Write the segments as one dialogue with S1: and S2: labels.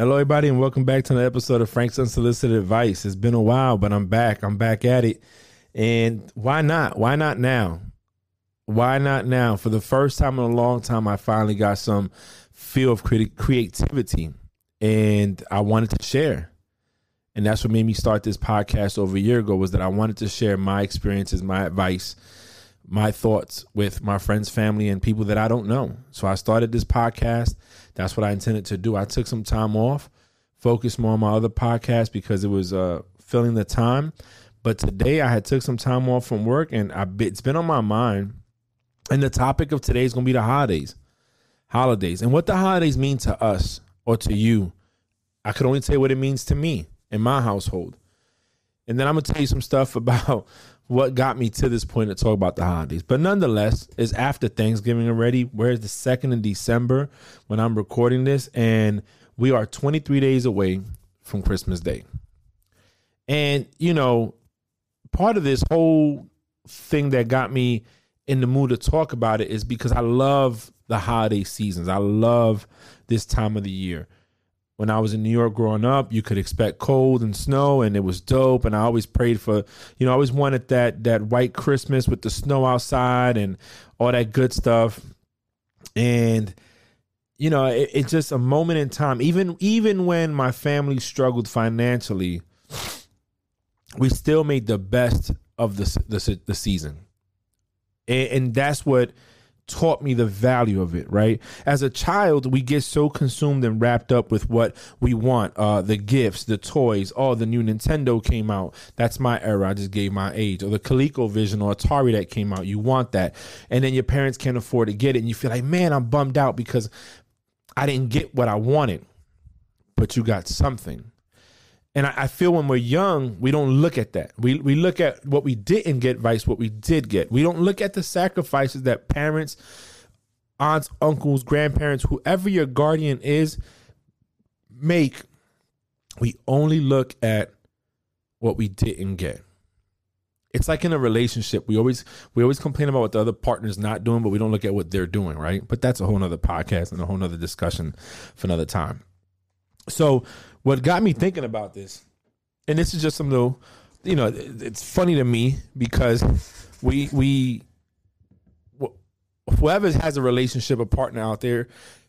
S1: Hello, everybody, and welcome back to another episode of Frank's Unsolicited Advice. It's been a while, but I'm back. I'm back at it. And why not? Why not now? Why not now? For the first time in a long time, I finally got some feel of cre- creativity and I wanted to share. And that's what made me start this podcast over a year ago was that I wanted to share my experiences, my advice, my thoughts with my friends, family, and people that I don't know. So I started this podcast. That's what I intended to do. I took some time off, focused more on my other podcast because it was uh, filling the time. But today I had took some time off from work, and I, it's been on my mind. And the topic of today is going to be the holidays, holidays, and what the holidays mean to us or to you. I could only tell you what it means to me in my household. And then I'm gonna tell you some stuff about what got me to this point to talk about the holidays. But nonetheless, it's after Thanksgiving already. Where's the second of December when I'm recording this, and we are 23 days away from Christmas Day. And you know, part of this whole thing that got me in the mood to talk about it is because I love the holiday seasons. I love this time of the year when I was in New York growing up, you could expect cold and snow, and it was dope. And I always prayed for, you know, I always wanted that that white Christmas with the snow outside and all that good stuff. And you know, it, it's just a moment in time. Even even when my family struggled financially, we still made the best of the the, the season, and, and that's what taught me the value of it, right? As a child, we get so consumed and wrapped up with what we want uh, the gifts, the toys. Oh, the new Nintendo came out. That's my era. I just gave my age. Or the ColecoVision or Atari that came out. You want that. And then your parents can't afford to get it. And you feel like, man, I'm bummed out because I didn't get what I wanted, but you got something. And I, I, feel when we're young, we don't look at that. We we look at what we didn't get vice what we did get. We don't look at the sacrifices that parents, aunts, uncles, grandparents, whoever your guardian is, make. We only look at what we didn't get. It's like in a relationship. We always we always complain about what the other partner's not doing, but we don't look at what they're doing, right? But that's a whole nother podcast and a whole nother discussion for another time. So what got me thinking about this, and this is just some little, you know, it's funny to me because we we whoever has a relationship, a partner out there,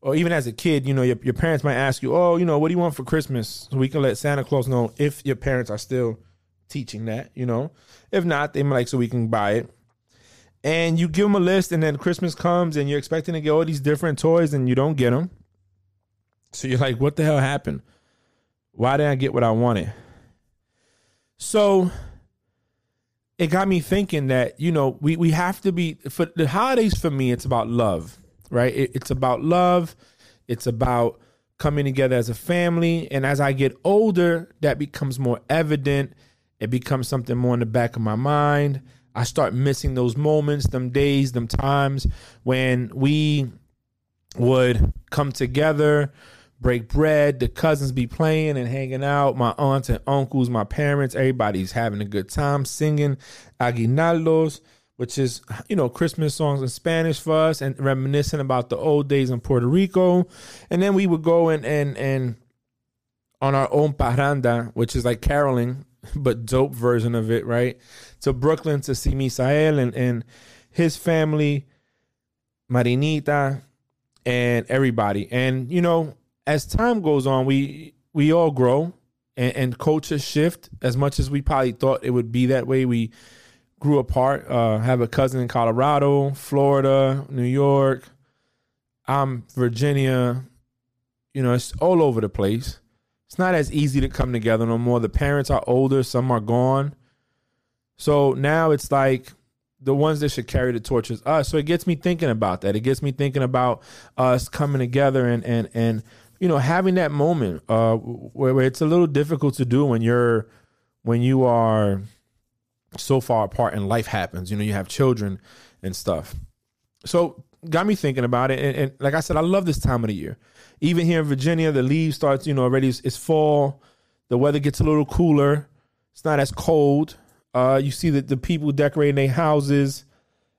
S1: or even as a kid, you know, your, your parents might ask you, oh, you know, what do you want for Christmas? So we can let Santa Claus know if your parents are still teaching that, you know. If not, they might like so we can buy it. And you give them a list, and then Christmas comes, and you're expecting to get all these different toys, and you don't get them. So you're like, what the hell happened? Why didn't I get what I wanted? So it got me thinking that, you know, we, we have to be, for the holidays for me, it's about love, right? It, it's about love. It's about coming together as a family. And as I get older, that becomes more evident. It becomes something more in the back of my mind. I start missing those moments, them days, them times when we would come together break bread. The cousins be playing and hanging out. My aunts and uncles, my parents, everybody's having a good time singing aguinaldos, which is you know Christmas songs in Spanish for us, and reminiscing about the old days in Puerto Rico. And then we would go and and and on our own parranda, which is like caroling, but dope version of it, right? To Brooklyn to see Misael and and his family, Marinita, and everybody. And you know, as time goes on, we we all grow and, and cultures shift as much as we probably thought it would be that way. We grew apart. Uh, have a cousin in Colorado, Florida, New York. I'm Virginia. You know, it's all over the place. It's not as easy to come together no more. The parents are older, some are gone. So now it's like the ones that should carry the torch is us. So it gets me thinking about that. It gets me thinking about us coming together and and and you know, having that moment uh, where, it's a little difficult to do when you're when you are so far apart and life happens. You know, you have children and stuff. So got me thinking about it. And, and like I said, I love this time of the year. Even here in Virginia, the leaves starts. You know, already it's, it's fall. The weather gets a little cooler. It's not as cold. Uh, you see that the people decorating their houses,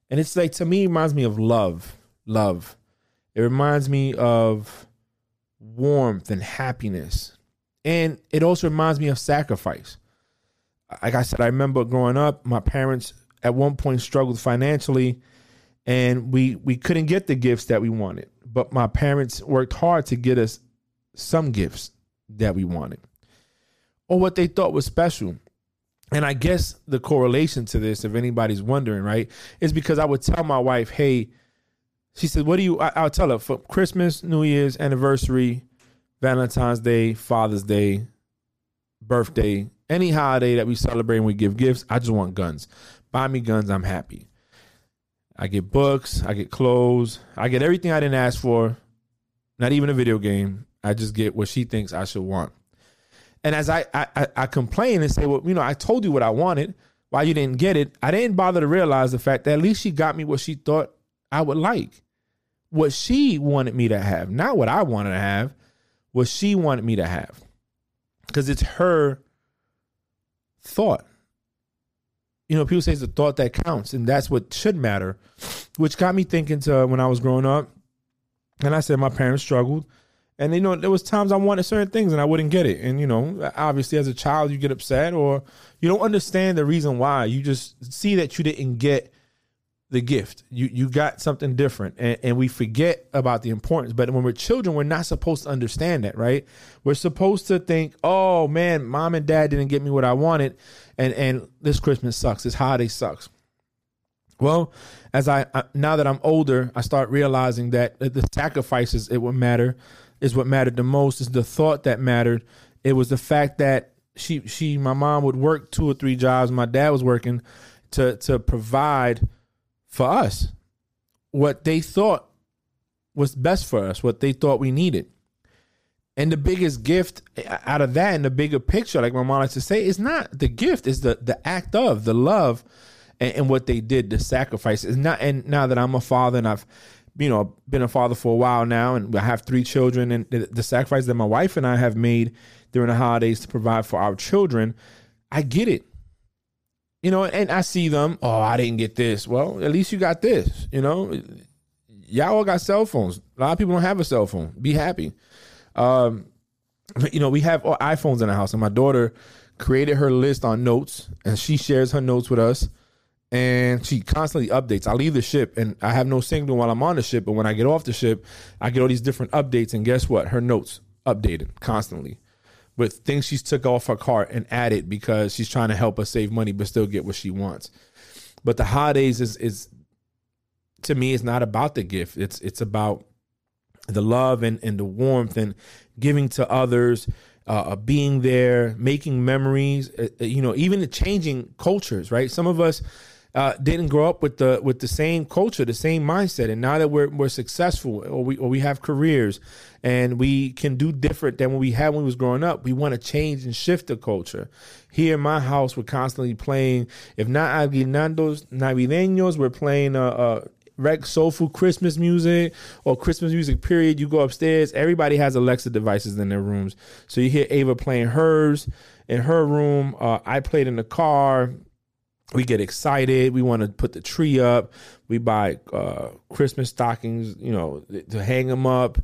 S1: and it's like to me, it reminds me of love. Love. It reminds me of warmth and happiness. And it also reminds me of sacrifice. Like I said, I remember growing up, my parents at one point struggled financially and we we couldn't get the gifts that we wanted. But my parents worked hard to get us some gifts that we wanted or what they thought was special. And I guess the correlation to this, if anybody's wondering, right, is because I would tell my wife, hey, she said, what do you, I, will tell her for Christmas, New Year's, anniversary, Valentine's Day, Father's Day, birthday, any holiday that we celebrate and we give gifts, I just want guns. Buy me guns, I'm happy. I get books, I get clothes, I get everything I didn't ask for, not even a video game. I just get what she thinks I should want. And as I, I, I complain and say, well, you know, I told you what I wanted. Why you didn't get it? I didn't bother to realize the fact that at least she got me what she thought I would like, what she wanted me to have, not what I wanted to have, what she wanted me to have, because it's her thought. You know, people say it's the thought that counts, and that's what should matter, which got me thinking to when I was growing up. And I said my parents struggled and you know, there was times I wanted certain things and I wouldn't get it. And you know, obviously as a child you get upset or you don't understand the reason why. You just see that you didn't get the gift. You you got something different. And, and we forget about the importance. But when we're children, we're not supposed to understand that, right? We're supposed to think, oh man, mom and dad didn't get me what I wanted, and and this Christmas sucks. This holiday sucks. Well, as I, I now that I'm older, I start realizing that the sacrifices it would matter is what mattered the most. Is the thought that mattered. It was the fact that she she my mom would work two or three jobs. My dad was working to to provide for us what they thought was best for us, what they thought we needed. And the biggest gift out of that, and the bigger picture, like my mom likes to say, is not the gift, is the the act of the love and, and what they did, the sacrifice. Is not. And now that I'm a father and I've you know, been a father for a while now, and I have three children, and the, the sacrifice that my wife and I have made during the holidays to provide for our children, I get it. You know, and I see them. Oh, I didn't get this. Well, at least you got this. You know, y'all all got cell phones. A lot of people don't have a cell phone. Be happy. Um, you know, we have iPhones in the house, and my daughter created her list on notes, and she shares her notes with us and she constantly updates. I leave the ship and I have no signal while I'm on the ship, but when I get off the ship, I get all these different updates. And guess what? Her notes updated constantly with things she's took off her cart and added because she's trying to help us save money but still get what she wants. But the holidays is is to me it's not about the gift. It's it's about the love and, and the warmth and giving to others, uh, being there, making memories, uh, you know, even changing cultures, right? Some of us uh, didn't grow up with the with the same culture, the same mindset, and now that we're we're successful or we or we have careers and we can do different than what we had when we was growing up, we want to change and shift the culture. Here in my house, we're constantly playing. If not aguinaldos navideños, we're playing uh, uh rec soulful Christmas music or Christmas music period. You go upstairs, everybody has Alexa devices in their rooms. So you hear Ava playing hers in her room. Uh, I played in the car we get excited. We want to put the tree up. We buy uh, Christmas stockings, you know, to hang them up.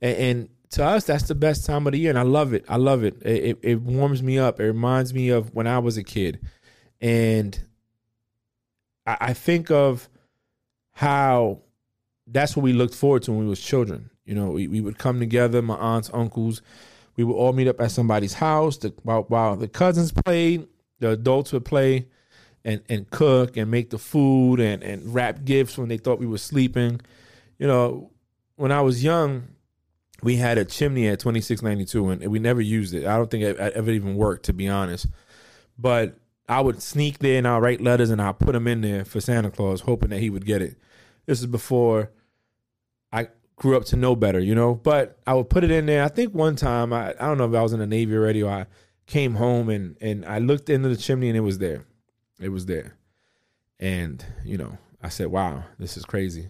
S1: And, and, to us, that's the best time of the year, and I love it. I love it. It, it warms me up. It reminds me of when I was a kid, and I, I think of how that's what we looked forward to when we was children. You know, we, we would come together, my aunts, uncles. We would all meet up at somebody's house. While, while the cousins played, the adults would play and and cook and make the food and and wrap gifts when they thought we were sleeping. You know, when I was young, we had a chimney at 2692 and we never used it. I don't think it, ever even worked to be honest. But I would sneak there and I'll write letters and I'll put them in there for Santa Claus, hoping that he would get it. This is before I grew up to know better, you know. But I would put it in there. I think one time I, I don't know if I was in the Navy already or I came home and and I looked into the chimney and it was there. It was there. And, you know, I said, wow, this is crazy.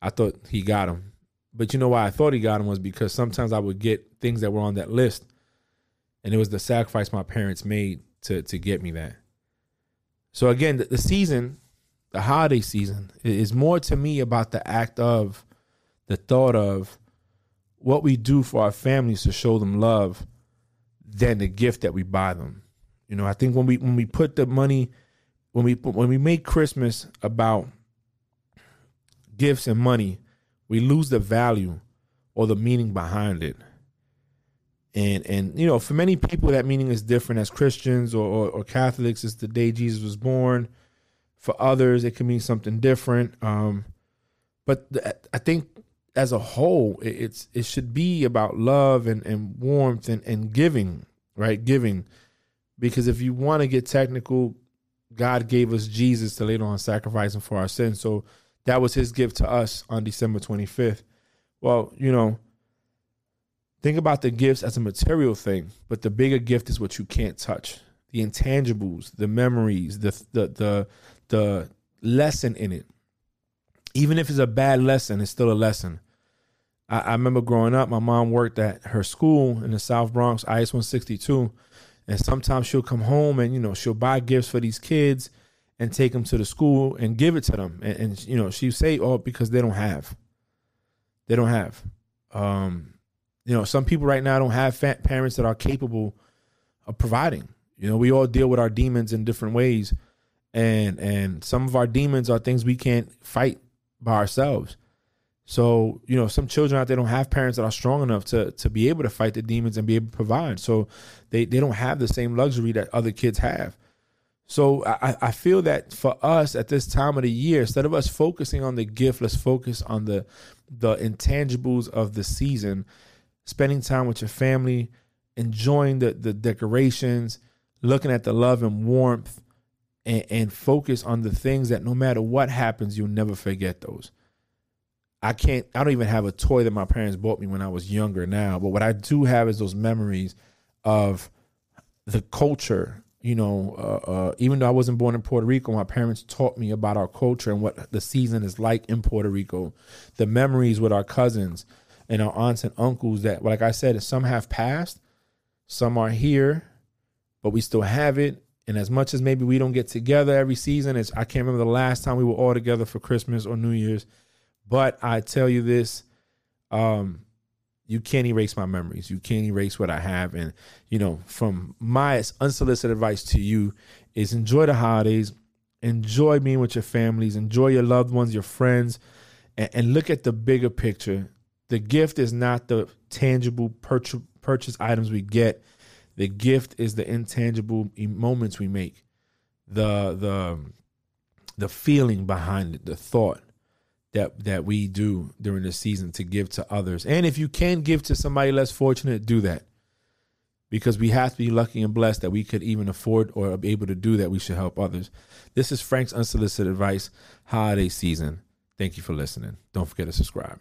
S1: I thought he got him. But you know why I thought he got him was because sometimes I would get things that were on that list. And it was the sacrifice my parents made to to get me that. So again, the, the season, the holiday season, is more to me about the act of, the thought of what we do for our families to show them love than the gift that we buy them. You know, I think when we when we put the money when we when we make Christmas about gifts and money, we lose the value or the meaning behind it. And and you know, for many people that meaning is different as Christians or, or, or Catholics, it's the day Jesus was born. For others, it can mean something different. Um, but the, I think as a whole, it, it's it should be about love and, and warmth and, and giving, right? Giving. Because if you want to get technical, God gave us Jesus to lay on sacrificing for our sins. So that was his gift to us on December 25th. Well, you know, think about the gifts as a material thing, but the bigger gift is what you can't touch. The intangibles, the memories, the the the the lesson in it. Even if it's a bad lesson, it's still a lesson. I, I remember growing up, my mom worked at her school in the South Bronx, IS 162. And sometimes she'll come home and, you know, she'll buy gifts for these kids and take them to the school and give it to them. And, and you know, she say, oh, because they don't have. They don't have. Um, you know, some people right now don't have parents that are capable of providing. You know, we all deal with our demons in different ways, and and some of our demons are things we can't fight by ourselves. So, you know, some children out there don't have parents that are strong enough to to be able to fight the demons and be able to provide. So they, they don't have the same luxury that other kids have. So I, I feel that for us at this time of the year, instead of us focusing on the gift, let's focus on the the intangibles of the season, spending time with your family, enjoying the the decorations, looking at the love and warmth, and, and focus on the things that no matter what happens, you'll never forget those. I can't. I don't even have a toy that my parents bought me when I was younger now. But what I do have is those memories of the culture. You know, uh, uh, even though I wasn't born in Puerto Rico, my parents taught me about our culture and what the season is like in Puerto Rico. The memories with our cousins and our aunts and uncles that, like I said, some have passed, some are here, but we still have it. And as much as maybe we don't get together every season, it's I can't remember the last time we were all together for Christmas or New Year's but I tell you this, um, you can't erase my memories. You can't erase what I have. And, you know, from my unsolicited advice to you is enjoy the holidays, enjoy being with your families, enjoy your loved ones, your friends, and, and look at the bigger picture. The gift is not the tangible purchase, purchase items we get. The gift is the intangible moments we make, the the the feeling behind it, the thought that that we do during the season to give to others. And if you can give to somebody less fortunate, do that. Because we have to be lucky and blessed that we could even afford or be able to do that. We should help others. This is Frank's unsolicited advice holiday season. Thank you for listening. Don't forget to subscribe.